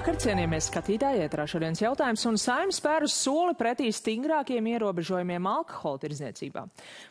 Labvakar, cienījamies skatītāji, ietrā šodienas jautājums un saimnes spērus soli pretī stingrākiem ierobežojumiem alkohola tirdzniecībā.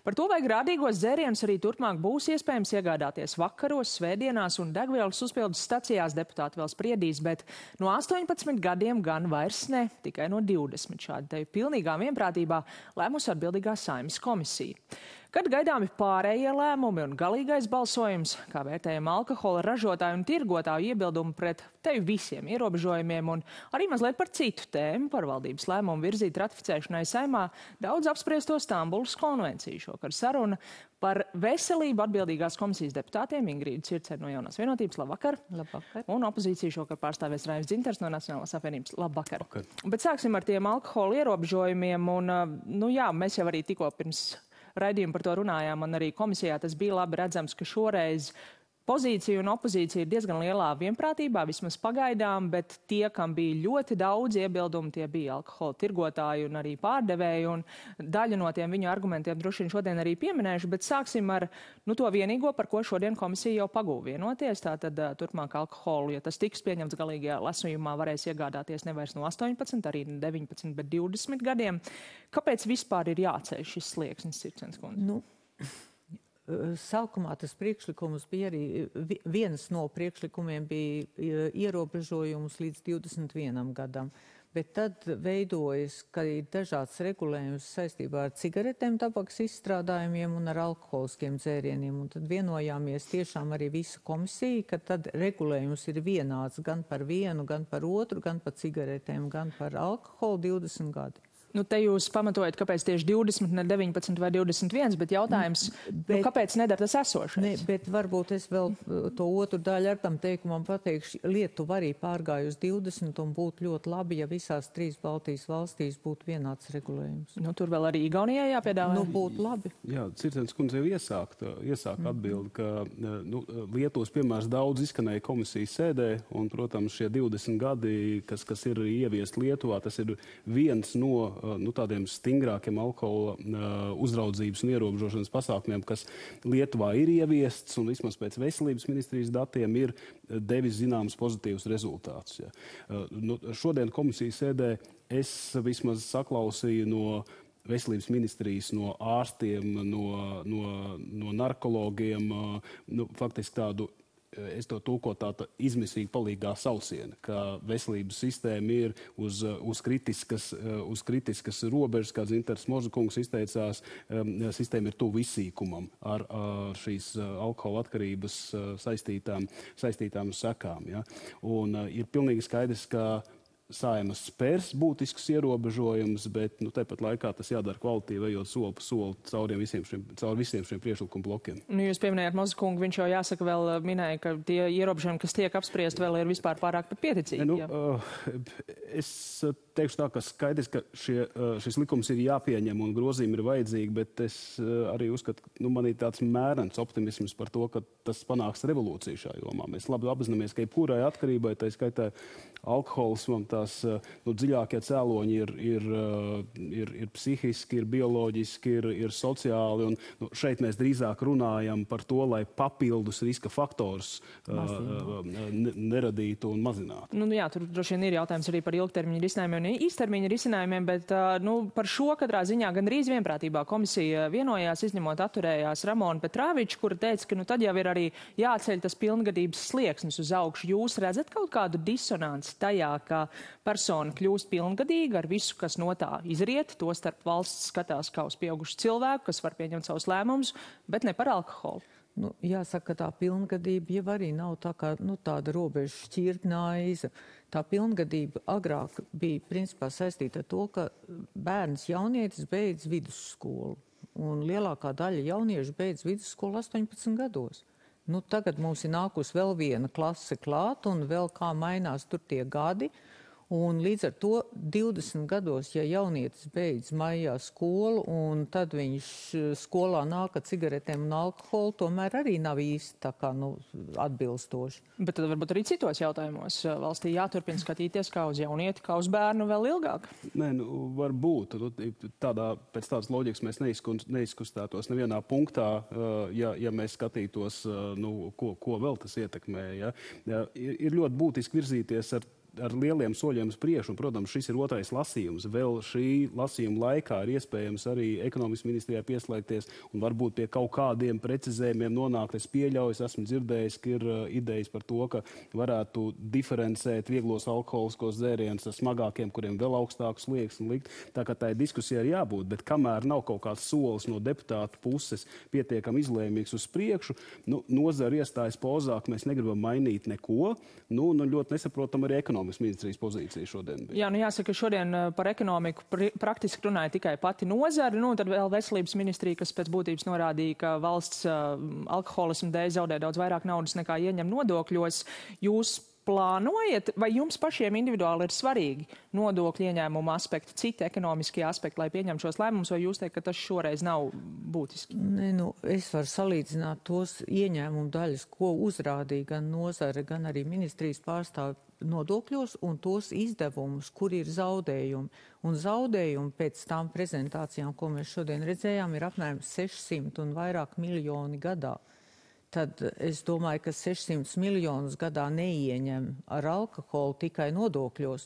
Par to, vai grādīgos dzērienus arī turpmāk būs iespējams iegādāties vakaros, svētdienās un degvielas uzpildes stacijās deputāti vēl spriedīs, bet no 18 gadiem gan vairs ne, tikai no 20 šādi te pilnīgā vienprātībā lēmus atbildīgā saimnes komisija. Kad gaidāmi pārējie lēmumi un galīgais balsojums, kā vērtējam alkohola ražotāju un tirgotāju iebildumu pret teju visiem ierobežojumiem un arī mazliet par citu tēmu par valdības lēmumu virzīt ratificēšanai saimā daudz apspriesto Stambulas konvenciju. Šokar saruna par veselību atbildīgās komisijas deputātiem Ingrīdu Circeru no Jaunās vienotības. Labvakar! Labvakar! Un opozīciju šokar pārstāvēs Raivs Dzinters no Nacionālās apvienības. Labvakar! Labvakar. Bet sāksim ar tiem alkohola ierobežojumiem un, nu jā, mēs jau arī tikko pirms raidījumu par to runājām, un arī komisijā tas bija labi redzams, ka šoreiz pozīcija un opozīcija ir diezgan lielā vienprātībā, vismaz pagaidām, bet tie, kam bija ļoti daudz iebildumu, tie bija alkohola tirgotāji un arī pārdevēji, un daļu no tiem viņu argumentiem droši vien šodien arī pieminēšu, bet sāksim ar nu, to vienīgo, par ko šodien komisija jau pagūv vienoties, tātad turpmāk alkoholu, ja tas tiks pieņemts galīgajā lasījumā, varēs iegādāties nevairs no 18, arī 19, bet 20 gadiem. Kāpēc vispār ir jāceļ šis slieksnis, Circens kundze? Nu. Sākumā tas priekšlikums bija arī viens no priekšlikumiem bija ierobežojums līdz 21 gadam. Bet tad veidojas, ka ir dažāds regulējums saistībā ar cigaretēm, tabaks izstrādājumiem un ar alkoholiskiem dzērieniem. Un tad vienojāmies tiešām arī visu komisiju, ka tad regulējums ir vienāds gan par vienu, gan par otru, gan par cigaretēm, gan par alkoholu 20 gadi. Nu, te jūs pamatojat, kāpēc tieši 20, ne 19 vai 21, bet jautājums, bet, nu, kāpēc nedara tas esošais? Ne, bet varbūt es vēl uh, to otru daļu ar tam teikumam pateikšu. Lietuva arī pārgāja uz 20 un būtu ļoti labi, ja visās trīs Baltijas valstīs būtu vienāds regulējums. Nu, tur vēl arī Igaunijai jāpiedāvā. Nu, būtu labi. Jā, Cirtens kundze jau iesākt, iesāk mm. atbildi, ka nu, Lietuvas piemērs daudz izskanēja komisijas sēdē, un, protams, šie 20 gadi, kas, kas ir ieviest Lietuvā, tas ir viens no Uh, nu, tādiem stingrākiem alkohola uzraudzības un ierobežošanas pasākumiem, kas Lietuvā ir ieviests un vismaz pēc veselības ministrijas datiem ir devis zināms pozitīvs rezultāts. Ja. Nu, šodien komisijas sēdē es vismaz saklausīju no veselības ministrijas, no ārstiem, no, no, no narkologiem, nu, faktiski tādu es to tulkotu tāda izmisīga palīgā sausiena, ka veselības sistēma ir uz, uz, kritiskas, uz kritiskas robežas, kā Zinters Mozukungs izteicās, sistēma ir tuvu izsīkumam ar, ar šīs alkohola atkarības saistītām, saistītām sekām. Ja? Un ir pilnīgi skaidrs, ka saimas spērs būtisks ierobežojums, bet nu, tāpat laikā tas jādara kvalitīvi, ejot soli pa soli cauri visiem šiem, caur visiem šiem priekšlikumu blokiem. Nu, jūs pieminējāt Mozakungu, viņš jau jāsaka vēl minēja, ka tie ierobežojumi, kas tiek apspriest, vēl ir vispār pārāk pieticīgi. Nu, uh, es teikšu tā, ka skaidrs, ka šie, uh, šis likums ir jāpieņem un grozījumi ir vajadzīgi, bet es uh, arī uzskatu, ka nu, man ir tāds mērens optimisms par to, ka tas panāks revolūciju šajā jomā. Mēs labi apzināmies, ka jebkurai atkarībai, tā skaitā alkoholismam, tās eh, nu, dziļākie cēloņi ir, ir, eh, ir, ir psihiski, ir bioloģiski, ir, ir sociāli. Un, nu, šeit mēs drīzāk runājam par to, lai papildus riska faktors uh, neradītu un mazinātu. Nu, jā, tur droši vien ir jautājums arī par ilgtermiņa risinājumiem un īstermiņa risinājumiem, bet uh, nu, par šo katrā ziņā gan drīz vienprātībā komisija vienojās, izņemot atturējās Ramona Petrāviča, kura teica, ka nu, tad jau ir arī jāceļ tas pilngadības slieksnis uz augšu. Jūs redzat kaut kādu disonanci tajā, ka persona kļūst pilngadīga ar visu, kas no tā izriet. Tostarp valsts skatās kā uz pieaugušu cilvēku, kas var pieņemt savus lēmumus, bet ne par alkoholu. Nu, jāsaka, tā pilngadība jau arī nav tā kā, nu, tāda robeža šķirtnāiza. Tā pilngadība agrāk bija principā saistīta ar to, ka bērns jaunietis beidz vidusskolu. Un lielākā daļa jauniešu beidz vidusskolu 18 gados. Nu, tagad mums ir nākusi vēl viena klase klāt, un vēl kā mainās tur tie gadi. Un līdz ar to 20 gados, ja jaunietis beidz maijā skolu un tad viņš eh, skolā nāk ar cigaretēm un alkoholu, tomēr arī nav īsti tā kā nu, atbilstoši. Bet tad varbūt arī citos jautājumos eh, valstī jāturpina skatīties kā uz jaunieti, kā uz bērnu vēl ilgāk. Nē, nu, varbūt. Tādā, pēc tādas loģikas mēs neizkustētos nevienā punktā, eh, ja, ja mēs skatītos, nu, ko, ko vēl tas ietekmē. Ja. Ja, ir, ir ļoti būtiski virzīties ar ar lieliem soļiem uz priekšu. Protams, šis ir otrais lasījums. Vēl šī lasījuma laikā ir iespējams arī ekonomikas ministrijā pieslēgties un varbūt pie kaut kādiem precizējumiem nonākt. Es pieļauju, es esmu dzirdējis, ka ir uh, idejas par to, ka varētu diferencēt vieglos alkoholiskos dzērienus ar smagākiem, kuriem vēl augstākus liekas un likt. Tā kā tā ir diskusija ir jābūt, bet kamēr nav kaut kāds solis no deputātu puses pietiekami izlēmīgs uz priekšu, nu, nozara iestājas pozā, ka mēs negribam mainīt neko. Nu, nu, ļoti nesaprotam arī ekonomiski ekonomikas ministrijas pozīcija šodien bija? Jā, nu jāsaka, šodien eh, par ekonomiku pr praktiski runāja tikai pati nozara, nu, tad vēl veselības ministrija, kas pēc būtības norādīja, ka valsts uh, alkoholismu dēļ zaudē daudz vairāk naudas nekā ieņem nodokļos. Jūs plānojat, vai jums pašiem individuāli ir svarīgi nodokļu ieņēmumu aspekti, citi ekonomiskie aspekti, lai pieņemtu šos lēmumus, vai jūs teikt, ka tas šoreiz nav būtiski? Ne, nu, es varu salīdzināt tos ieņēmumu daļas, ko uzrādīja gan nozare, gan arī ministrijas pārstāvi nodokļos un tos izdevumus, kur ir zaudējumi. Un zaudējumi pēc tām prezentācijām, ko mēs šodien redzējām, ir apmēram 600 un vairāk miljoni gadā. Tad es domāju, ka 600 miljonus gadā neieņem ar alkoholu tikai nodokļos.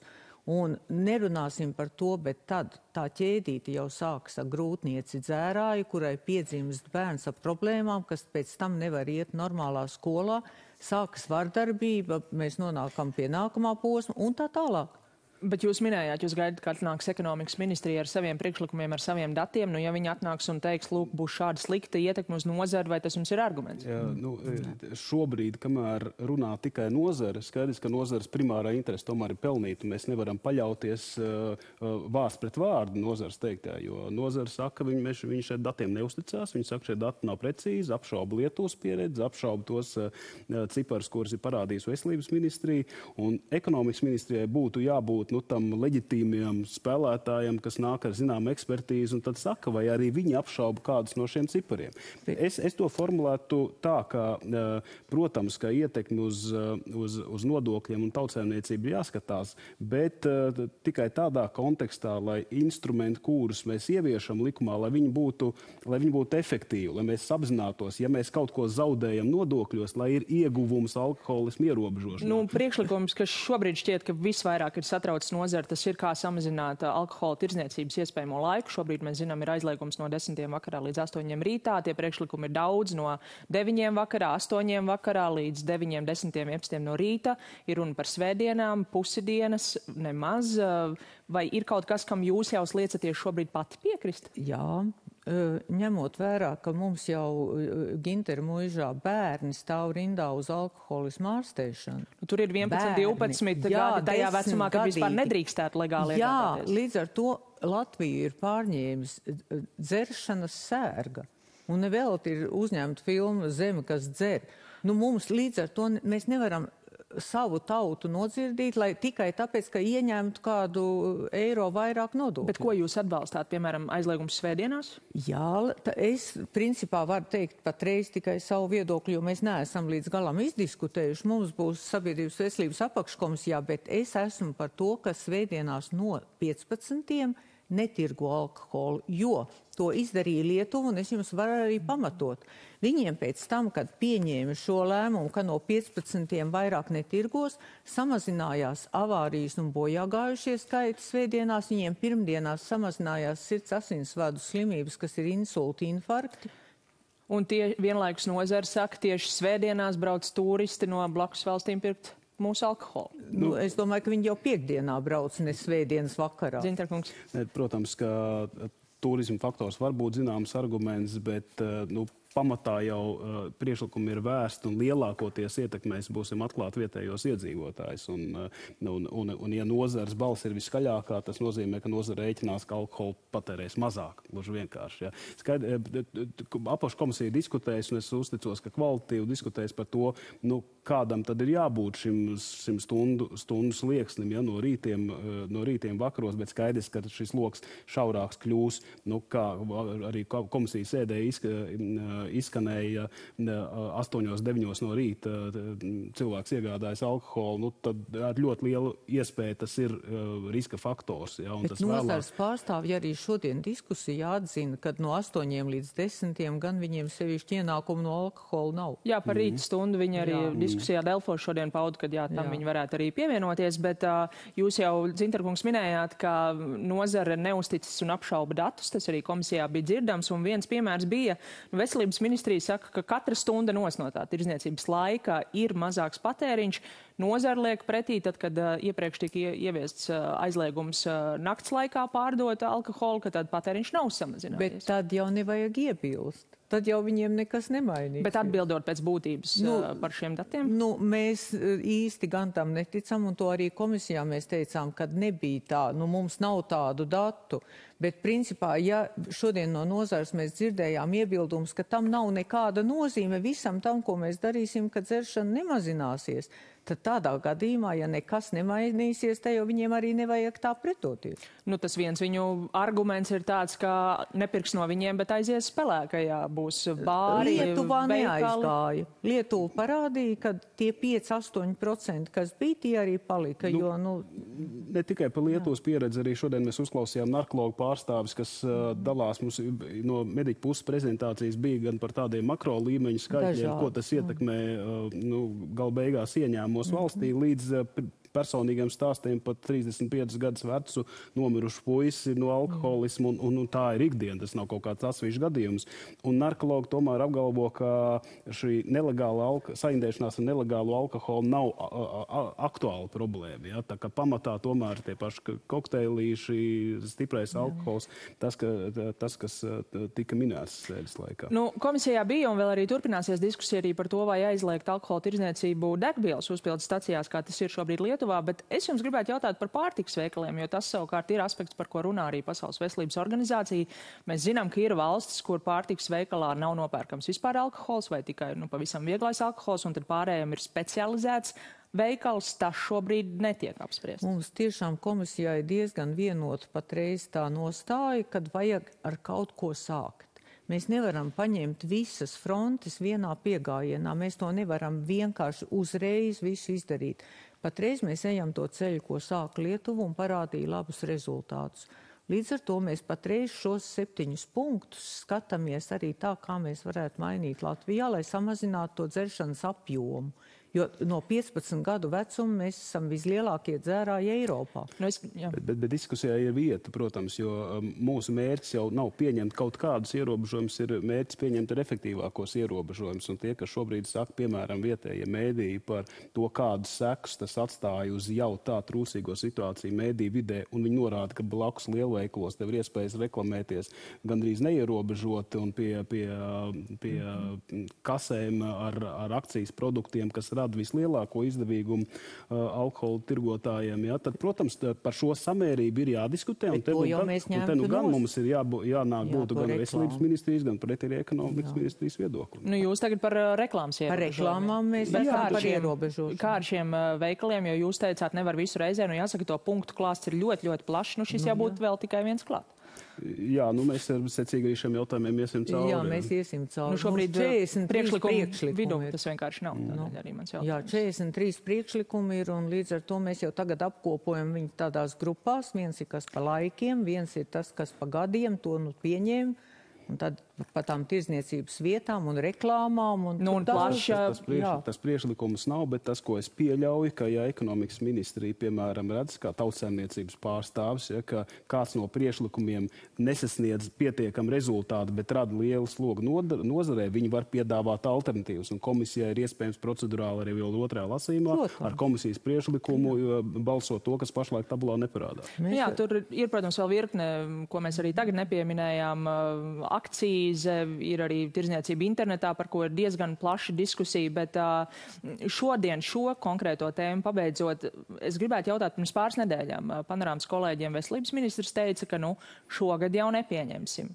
Un nerunāsim par to, bet tad tā ķēdīte jau sāks ar grūtnieci dzērāju, kurai piedzimst bērns ar problēmām, kas pēc tam nevar iet normālā skolā, sākas vardarbība, mēs nonākam pie nākamā posma un tā tālāk. Bet jūs minējāt, jūs gaidat, ka atnāks ekonomikas ministrija ar saviem priekšlikumiem, ar saviem datiem. Nu, ja viņi atnāks un teiks, lūk, būs šāda slikta ietekme uz nozari, vai tas jums ir arguments? Jā, nu, šobrīd, kamēr runā tikai nozara, skaidrs, ka nozares primārā interese tomēr ir pelnīt. Mēs nevaram paļauties uh, vārds pret vārdu nozares teiktā, jo nozara saka, ka viņi, viņi šeit datiem neusticās. Viņi saka, ka šie dati nav precīzi, apšauba Lietuvas pieredzi, apšauba tos uh, ciparus, kurus ir parādījis veselības ministrija. Un ekonomikas ministrijai būtu jābūt nu, tam leģitīmiem spēlētājiem, kas nāk ar zināmu ekspertīzi, un tad saka, vai arī viņi apšauba kādus no šiem cipariem. Es, es to formulētu tā, ka, protams, ka ietekmi uz, uz, uz nodokļiem un tautsēmniecību jāskatās, bet uh, tikai tādā kontekstā, lai instrumenti, kurus mēs ieviešam likumā, lai viņi būtu, lai viņi būtu efektīvi, lai mēs apzinātos, ja mēs kaut ko zaudējam nodokļos, lai ir ieguvums alkoholismu ierobežošanā. Nu, priekšlikums, kas šobrīd šķiet, ka visvairāk ir satrauc transports nozara, tas ir kā samazināt uh, alkohola tirdzniecības iespējamo laiku. Šobrīd mēs zinām, ir aizliegums no 10. vakarā līdz 8. rītā. Tie priekšlikumi ir daudz no 9. vakarā, 8. vakarā līdz 9. 10. 11. no rīta. Ir runa par svētdienām, pusidienas, nemaz. Uh, vai ir kaut kas, kam jūs jau liecaties šobrīd pati piekrist? Jā, ņemot vērā, ka mums jau Gintera mūžā bērni stāv rindā uz alkoholismu ārstēšanu. Nu, tur ir 11, bērni. 12 jā, gadi tajā vecumā, kad vispār nedrīkstētu legāli Jā, iegādāties. līdz ar to Latvija ir pārņēmis dzeršanas sērga. Un nevēl ir uzņemta filma Zeme, kas dzer. Nu, mums līdz ar to mēs nevaram savu tautu nodzirdīt, lai tikai tāpēc, ka ieņemtu kādu eiro vairāk nodokļu. Bet ko jūs atbalstāt, piemēram, aizliegums svētdienās? Jā, es principā varu teikt patreiz tikai savu viedokli, jo mēs neesam līdz galam izdiskutējuši. Mums būs sabiedrības veselības apakškomisijā, bet es esmu par to, ka svētdienās no 15 netirgo alkoholu, jo to izdarīja Lietuva, un es jums varu arī pamatot. Viņiem pēc tam, kad pieņēma šo lēmumu, ka no 15. vairāk netirgos, samazinājās avārijas un bojā gājušie skaiti svētdienās, viņiem pirmdienās samazinājās sirds asinsvadu slimības, kas ir insulti, infarkti. Un tie vienlaikus nozara saka, tieši svētdienās brauc turisti no blakus valstīm pirkt mūsu alkoholu. Nu, es domāju, ka viņi jau piekdienā brauc, ne svētdienas vakarā. Zintarkungs. Protams, ka turisma faktors var būt zināms arguments, bet nu, pamatā jau uh, priekšlikumi ir vērsti un lielākoties ietekmēs būsim atklāt vietējos iedzīvotājus. Un, uh, un, un, un, ja nozares balss ir viskaļākā, tas nozīmē, ka nozare rēķinās, ka alkohola patērēs mazāk. Gluži vienkārši. Ja. Skaidri, apakškomisija diskutēs, un es uzticos, ka kvalitīvi diskutēs par to, nu, kādam tad ir jābūt šim, šim stundu, stundu slieksnim ja, no, rītiem, no rītiem vakaros, bet skaidrs, ka šis loks šaurāks kļūs, nu, kā arī komisijas sēdē izka, izskanēja 8-9 no rīta cilvēks iegādājas alkoholu, nu, tad ar ļoti lielu iespēju tas ir riska faktors. Ja, Bet nozars vēlāk... pārstāvji arī šodien diskusijā atzina, ka no 8 līdz 10 gan viņiem sevišķi ienākumu no alkohola nav. Jā, par rīta mhm. stundu viņi arī jā. Diskusijā Delfo šodien pauda, ka jā, tam jā. viņi varētu arī pievienoties, bet uh, jūs jau, Zinterkungs, minējāt, ka nozara neusticas un apšauba datus, tas arī komisijā bija dzirdams, un viens piemērs bija, nu, veselības ministrija saka, ka katra stunda nos no tā tirzniecības laika ir mazāks patēriņš, nozara liek pretī, tad, kad uh, iepriekš tika ieviests uh, aizliegums uh, nakts laikā pārdot alkoholu, ka tad patēriņš nav samazinājies. Bet tad jau nevajag iebilst tad jau viņiem nekas nemainīsies. Bet atbildot pēc būtības nu, par šiem datiem? Nu, mēs īsti gan tam neticam, un to arī komisijā mēs teicām, ka nebija tā, nu mums nav tādu datu. Bet, principā, ja šodien no nozars mēs dzirdējām iebildums, ka tam nav nekāda nozīme visam tam, ko mēs darīsim, ka dzeršana nemazināsies, tad tādā gadījumā, ja nekas nemainīsies, te jau viņiem arī nevajag tā pretoties. Nu, tas viens viņu arguments ir tāds, ka nepirks no viņiem, bet aizies spēlēkajā būs bāri. Lietuvā veikali. neaizgāja. Lietuva parādīja, ka tie 5-8%, kas bija, tie arī palika. Nu, jo, nu, ne tikai par Lietuvas pieredzi, arī šodien mēs uzklausījām narkologu pārstāvis, kas uh, dalās mums no mediķu puses prezentācijas bija gan par tādiem makro līmeņu skaitļiem, ko tas ietekmē uh, nu, gal beigās ieņēmumu uzņēmumos valstī līdz eh, personīgiem stāstiem pat 35 gadus vecu nomirušu puisi no alkoholismu, un, un, un tā ir ikdiena. Tas nav kaut kāds atsevišķs gadījums. Un narkologi tomēr apgalvo, ka šī nelegāla alka, saindēšanās ar nelegālu alkoholu nav a, a, aktuāla problēma. Ja? Tā kā pamatā tomēr tie paši kokteilīši, stiprais alkohols, tas, ka, tas kas tika minēts sēdes laikā. Nu, komisijā bija un vēl arī turpināsies diskusija arī par to, vai aizliegt alkohola tirdzniecību degvielas uzpildes stacijās, kā tas ir šobrīd Lietuvā. Lietuvā, bet es jums gribētu jautāt par pārtiks veikaliem, jo tas savukārt ir aspekts, par ko runā arī Pasaules veselības organizācija. Mēs zinām, ka ir valstis, kur pārtiks veikalā nav nopērkams vispār alkohols vai tikai nu, pavisam vieglais alkohols, un tad pārējiem ir specializēts veikals, tas šobrīd netiek apspriests. Mums tiešām komisijā ir diezgan vienota patreiz tā nostāja, kad vajag ar kaut ko sākt. Mēs nevaram paņemt visas frontes vienā piegājienā. Mēs to nevaram vienkārši uzreiz visu izdarīt. Patreiz mēs ejam to ceļu, ko sāka Lietuva un parādīja labus rezultātus. Līdz ar to mēs patreiz šos septiņus punktus skatāmies arī tā, kā mēs varētu mainīt Latvijā, lai samazinātu to dzeršanas apjomu. Jo no 15 gadu vecuma mēs esam vislielākie dzērāji Eiropā. Nu, es, bet, bet, bet diskusijā ir vieta, protams, jo um, mūsu mērķis jau nav pieņemt kaut kādus ierobežojumus, ir mērķis pieņemt ar efektīvākos ierobežojumus. Un tie, kas šobrīd saka, piemēram, vietējie mēdīji par to, kādus sekus tas atstāja uz jau tā trūcīgo situāciju mēdīju vidē, un viņi norāda, ka blakus lielveikalos tev ir iespējas reklamēties gandrīz neierobežoti un pie, pie, pie mm -hmm. kasēm ar, ar akcijas produktiem, kas rada rada vislielāko izdevīgumu uh, alkohola tirgotājiem. Ja? Tad, protams, par šo samērību ir jādiskutē. Un te, nu, gan, un te nu gan mums ir jābū, jānāk jā, būtu gan reklāmu. veselības ministrijas, gan pret arī ekonomikas jā. ministrijas viedokli. Nu, jūs tagad par uh, reklāmas ierobežojumiem. Par reklāmām mēs jā, par ierobežošanu. Kā ar šiem uh, veikaliem, jo jūs teicāt, nevar visu reizē, nu jāsaka, to punktu klāsts ir ļoti, ļoti plašs, nu šis nu, jābūt jā. vēl tikai viens klāt. Jā, nu mēs secīgi arī šiem jautājumiem iesim cauri. Jā, mēs iesim cauri. Nu, šobrīd 40 priekšlikumu, priekšlikumu vidū tas vienkārši nav. Nu, jā, 43 priekšlikumi ir un līdz ar to mēs jau tagad apkopojam viņu tādās grupās. Viens ir kas pa laikiem, viens ir tas, kas pa gadiem, to nu pieņēma. Un tad par tām tirzniecības vietām un reklāmām. Un nu, un plaša, tas, tas, priekš, tas priekšlikums nav, bet tas, ko es pieļauju, ka ja ekonomikas ministrija, piemēram, redz kā tautsēmniecības pārstāvis, ja, ka kāds no priekšlikumiem nesasniedz pietiekam rezultātu, bet rada lielu slogu nozarē, viņi var piedāvāt alternatīvas. Un komisijai ir iespējams procedurāli arī vēl otrajā lasījumā Protams. ar komisijas priekšlikumu Jā. balsot to, kas pašlaik tabulā neparādās. Mēs... Jā, tur ir, protams, vēl virkne, ko mēs arī tagad nepieminējām, akciju analīze, ir arī tirzniecība internetā, par ko ir diezgan plaša diskusija, bet šodien šo konkrēto tēmu pabeidzot, es gribētu jautāt pirms pāris nedēļām. Panorāmas kolēģiem veselības ministrs teica, ka nu, šogad jau nepieņemsim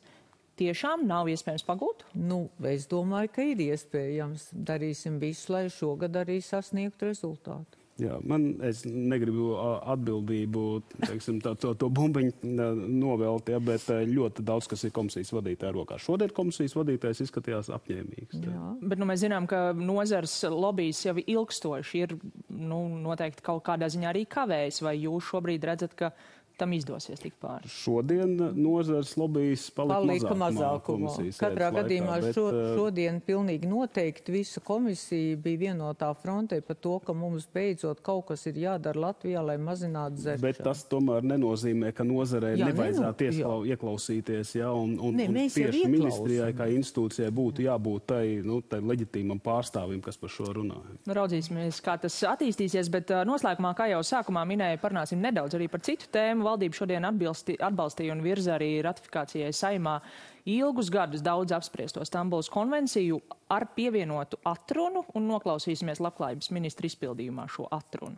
tiešām nav iespējams pagūt? Nu, es domāju, ka ir iespējams. Darīsim visu, lai šogad arī sasniegtu rezultātu. Jā, man negribu atbildību, teiksim, tā, to, to bumbiņu novelt, ja, bet ļoti daudz, kas ir komisijas vadītāja rokā. Šodien komisijas vadītājs izskatījās apņēmīgs. Tā. Jā, bet nu, mēs zinām, ka nozars lobbyis jau ilgstoši ir nu, noteikti kaut kādā ziņā arī kavējis. Vai jūs šobrīd redzat, ka tam izdosies tikt pāri. Šodien nozars lobbyis palika, palika mazākumā. Katrā laikā, gadījumā bet, šo, uh, šodien pilnīgi noteikti visa komisija bija vienotā frontē par to, ka mums beidzot kaut kas ir jādara Latvijā, lai mazinātu zeršanu. Bet tas tomēr nenozīmē, ka nozarei nevajadzētu iesklau, ieklausīties, jā, un, un, ne, un tieši ministrijai kā institūcijai būtu jābūt tai, nu, tai leģitīmam pārstāvim, kas par šo runā. Nu, raudzīsimies, kā tas attīstīsies, bet uh, noslēgumā, kā jau sākumā minēju, parunāsim nedaudz arī par citu tēmu valdība šodien atbilsti, atbalstīja un virza arī ratifikācijai saimā ilgus gadus daudz apspriesto Stambuls konvenciju ar pievienotu atrunu un noklausīsimies labklājības ministra izpildījumā šo atrunu.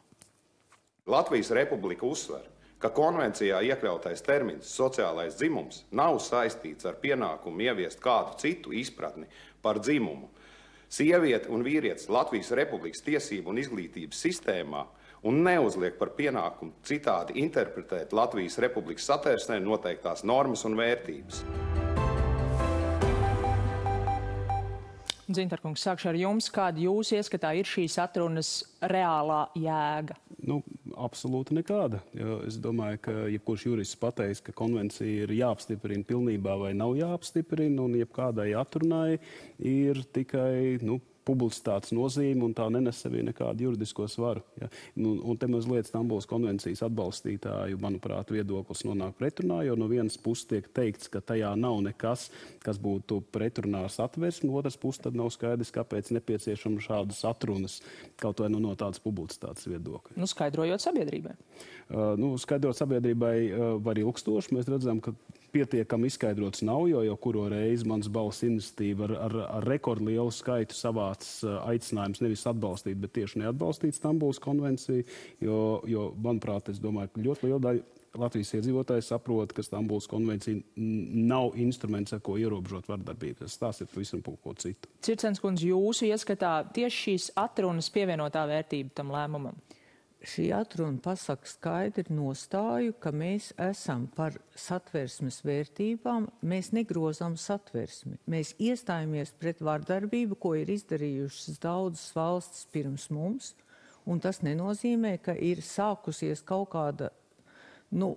Latvijas republika uzsver, ka konvencijā iekļautais termins sociālais dzimums nav saistīts ar pienākumu ieviest kādu citu izpratni par dzimumu. Sieviete un vīrietis Latvijas republikas tiesību un izglītības sistēmā un neuzliek par pienākumu citādi interpretēt Latvijas Republikas satversmē noteiktās normas un vērtības. Zintarkungs, sākšu ar jums. Kāda jūs ieskatā ir šīs atrunas reālā jēga? Nu, absolūti nekāda. Jo es domāju, ka jebkurš jurists pateiks, ka konvencija ir jāapstiprina pilnībā vai nav jāapstiprina, un jebkādai atrunai ir tikai nu, publicitātes nozīme, un tā nenes sevī nekādu juridisko svaru. Ja? Un, un te mazliet Stambulas konvencijas atbalstītāju, manuprāt, viedoklis nonāk pretrunā, jo no vienas puses tiek teikts, ka tajā nav nekas, kas būtu pretrunā ar satversmi, otras puses tad nav skaidrs, kāpēc nepieciešama šādas atrunas, kaut vai nu no tādas publicitātes viedokļa. Nu, skaidrojot sabiedrībai. Uh, nu, skaidrot sabiedrībai uh, var ilgstoši. Mēs redzam, ka pietiekami izskaidrots nav, jo jau kuro reizi mans balss iniciatīva ar, ar, ar rekordlielu skaitu savāc uh, aicinājums nevis atbalstīt, bet tieši neatbalstīt Stambulas konvenciju, jo, jo manuprāt, es domāju, ka ļoti liela daļa Latvijas iedzīvotāji saprot, ka Stambulas konvencija nav instruments, ar ko ierobežot vardarbību. Tas tās ir pavisam ko citu. Circens kundze, jūsu ieskatā tieši šīs atrunas pievienotā vērtība tam lēmumam? Šī atruna pasaka skaidri nostāju, ka mēs esam par satversmes vērtībām, mēs negrozām satversmi. Mēs iestājamies pret vardarbību, ko ir izdarījušas daudzas valstis pirms mums, un tas nenozīmē, ka ir sākusies kaut kāda, nu,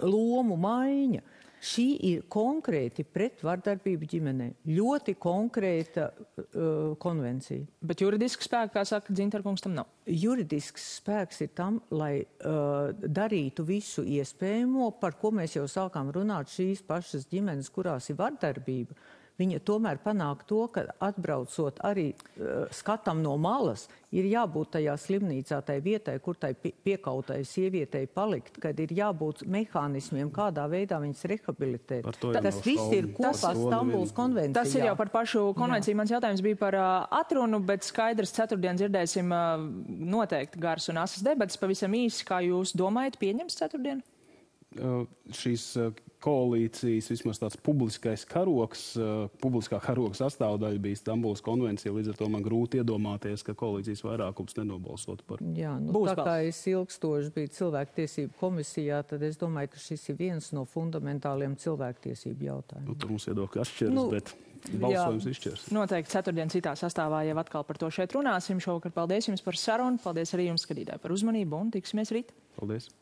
lomu maiņa. Šī ir konkrēti pret vardarbību ģimenē. Ļoti konkrēta uh, konvencija. Bet juridiski spēki, kā saka Dzintarkungs, tam nav? Juridisks spēks ir tam, lai uh, darītu visu iespējamo, par ko mēs jau sākām runāt šīs pašas ģimenes, kurās ir vardarbība. Uh, viņa tomēr panāk to, ka atbraucot arī uh, skatam no malas, ir jābūt tajā slimnīcā, tai vietai, kur tai piekautai sievietei palikt, kad ir jābūt mehānismiem, kādā veidā viņas rehabilitēt. Tas viss ir kopā Stambuls konvencijā. Tas ir jau par pašu konvenciju. Jā. Mans jautājums bija par uh, atrunu, bet skaidrs, ceturtdien dzirdēsim uh, noteikti garas un asas debatas. Pavisam īsi, kā jūs domājat, pieņems ceturtdien? Šīs koalīcijas, vismaz tāds publiskais karoks, uh, publiskā karoga sastāvdaļa bija Stambulas konvencija. Līdz ar to man grūti iedomāties, ka koalīcijas vairākums nenobalsot par. Jā, nu, Būs tā kā es ilgstoši biju cilvēktiesību komisijā, tad es domāju, ka šis ir viens no fundamentāliem cilvēktiesību jautājumiem. Nu, tur mums viedokļi atšķiras, nu, bet. Balsojums izšķirs. Noteikti ceturtdien citā sastāvā jau atkal par to šeit runāsim. Šovakar paldies jums par sarunu, paldies arī jums, skatītāji, par uzmanību un tiksimies rīt. Paldies!